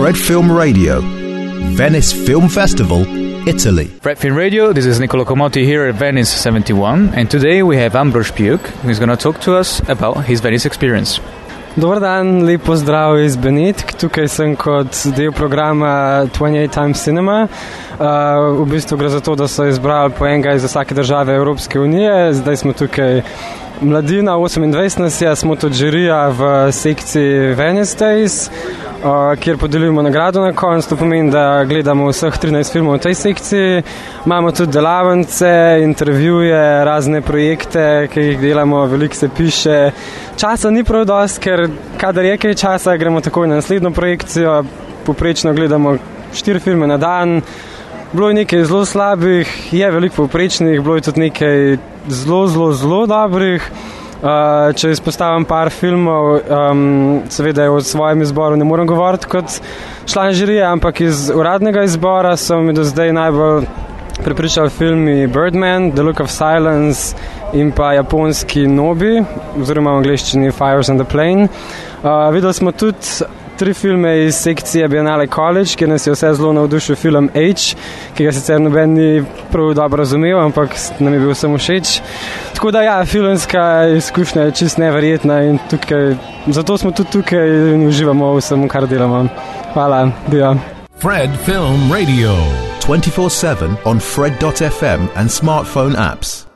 Fred Film Radio, Venice Film Festival, Italy. Fred Film Radio, this is Niccolo Comotti here at Venice 71, and today we have Ambrosch Puke, who's going to talk to us about his Venice experience. Dobar dan, lep pozdrav iz Benetk. Tukaj sem kot del programa 28 Times Cinema. Uh, v bistvu gre za to, da so izbrali po enega iz vsake države Evropske unije. Zdaj smo tukaj mladina, 28 nas je, smo tudi žirija v sekciji Venice Days, uh, kjer podeljujemo nagrado na koncu. To pomeni, da gledamo vseh 13 filmov v tej sekciji. Imamo tudi delavnice, intervjuje, razne projekte, ki jih delamo, veliko se piše. Časa ni prav dosti, ker kadar je kaj časa, gremo takoj na naslednjo projekcijo. Poprečno gledamo 4 filme na dan. Bilo je nekaj zelo slabih, je veliko povprečnih, bilo je tudi nekaj zelo, zelo, zelo dobrih. Uh, če izpostavim par filmov, um, seveda o svojem izboru ne morem govoriti kot član žirije, ampak iz uradnega izbora so mi do zdaj najbolj pripričali filmi Birdman, The Look of Silence in pa japonski Nobi, oziroma v angleščini Fires on the Plane. Uh, videli smo tudi tri filme iz sekcije Biennale College, kjer nas je vse zelo navdušil film H, ki ga sicer noben ni prav dobro razumel, ampak nam je bil samo všeč. Tako da ja, filmska izkušnja je čist neverjetna in tukaj, zato smo tudi tukaj in uživamo v vsem, kar delamo. Hvala, dio. Fred Film Radio 24/7 on fred.fm and smartphone apps.